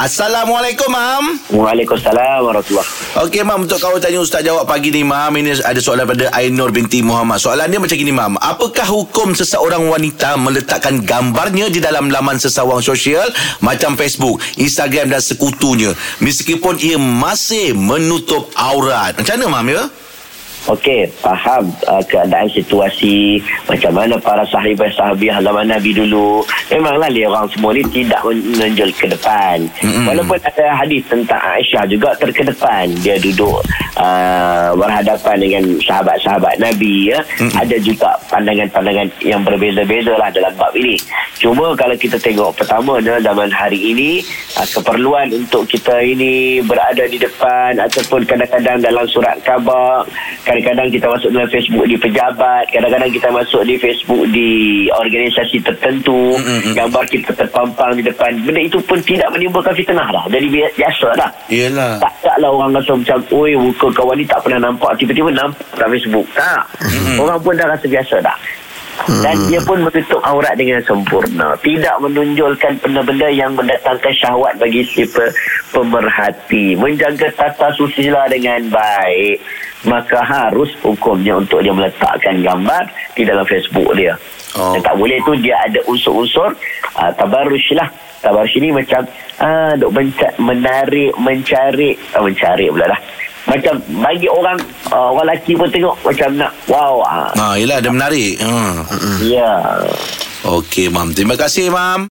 Assalamualaikum, Mam. Waalaikumsalam warahmatullahi Okey, Mam. Untuk kau tanya Ustaz jawab pagi ni, Mam. Ini ada soalan daripada Ainur binti Muhammad. Soalan dia macam gini, Mam. Apakah hukum seseorang wanita meletakkan gambarnya di dalam laman sesawang sosial macam Facebook, Instagram dan sekutunya meskipun ia masih menutup aurat? Macam mana, Mam, ya? Okey, faham uh, keadaan situasi macam mana para sahabat sahabiah zaman Nabi dulu. Memanglah dia orang semua ni tidak menonjol ke depan. Mm-mm. Walaupun ada hadis tentang Aisyah juga terkedepan. Dia duduk uh, berhadapan dengan sahabat-sahabat Nabi ya. Mm-mm. Ada juga pandangan-pandangan yang berbeza-beza lah dalam bab ini. Cuma kalau kita tengok pertamanya zaman hari ini uh, keperluan untuk kita ini berada di depan ataupun kadang-kadang dalam surat khabar kadang-kadang kita masuk dalam Facebook di pejabat kadang-kadang kita masuk di Facebook di organisasi tertentu Mm-mm. gambar kita terpampang di depan. Benda itu pun tidak menimbulkan fitnah dah. Jadi bi- biasa dah. Yelah. tak taklah orang rasa macam oi muka kawan ni tak pernah nampak. Tiba-tiba nampak dalam Facebook. Tak. Orang pun dah rasa biasa dah dan dia pun menutup aurat dengan sempurna. Tidak menonjolkan benda-benda yang mendatangkan syahwat bagi si pe- pemerhati. Menjaga tata susila dengan baik maka harus hukumnya untuk dia meletakkan gambar di dalam Facebook dia. Oh. dan tak boleh tu dia ada unsur-unsur uh, tabarrush lah. Tabarrush ni macam uh, duk menca- menarik mencari uh, mencari pula lah macam bagi orang uh, orang lelaki pun tengok macam nak wow uh, Ha, yelah, dia menarik. Ha. ya Okey, Mam. Terima kasih, Mam.